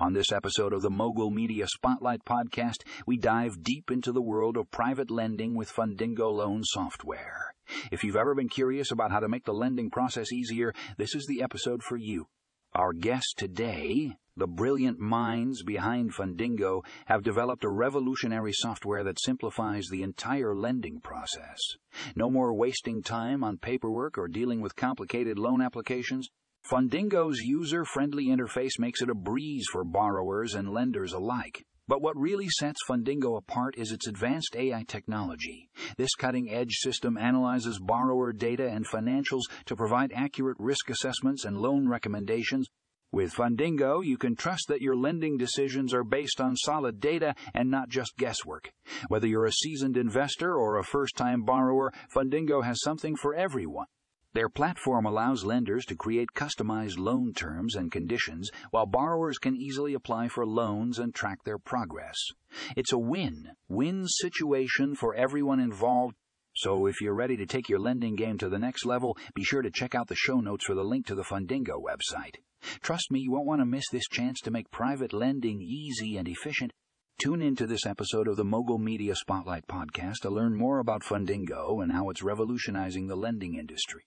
On this episode of the Mogul Media Spotlight podcast, we dive deep into the world of private lending with Fundingo loan software. If you've ever been curious about how to make the lending process easier, this is the episode for you. Our guest today, the brilliant minds behind Fundingo, have developed a revolutionary software that simplifies the entire lending process. No more wasting time on paperwork or dealing with complicated loan applications. Fundingo's user friendly interface makes it a breeze for borrowers and lenders alike. But what really sets Fundingo apart is its advanced AI technology. This cutting edge system analyzes borrower data and financials to provide accurate risk assessments and loan recommendations. With Fundingo, you can trust that your lending decisions are based on solid data and not just guesswork. Whether you're a seasoned investor or a first time borrower, Fundingo has something for everyone. Their platform allows lenders to create customized loan terms and conditions, while borrowers can easily apply for loans and track their progress. It's a win win situation for everyone involved. So, if you're ready to take your lending game to the next level, be sure to check out the show notes for the link to the Fundingo website. Trust me, you won't want to miss this chance to make private lending easy and efficient. Tune in to this episode of the Mogul Media Spotlight podcast to learn more about Fundingo and how it's revolutionizing the lending industry.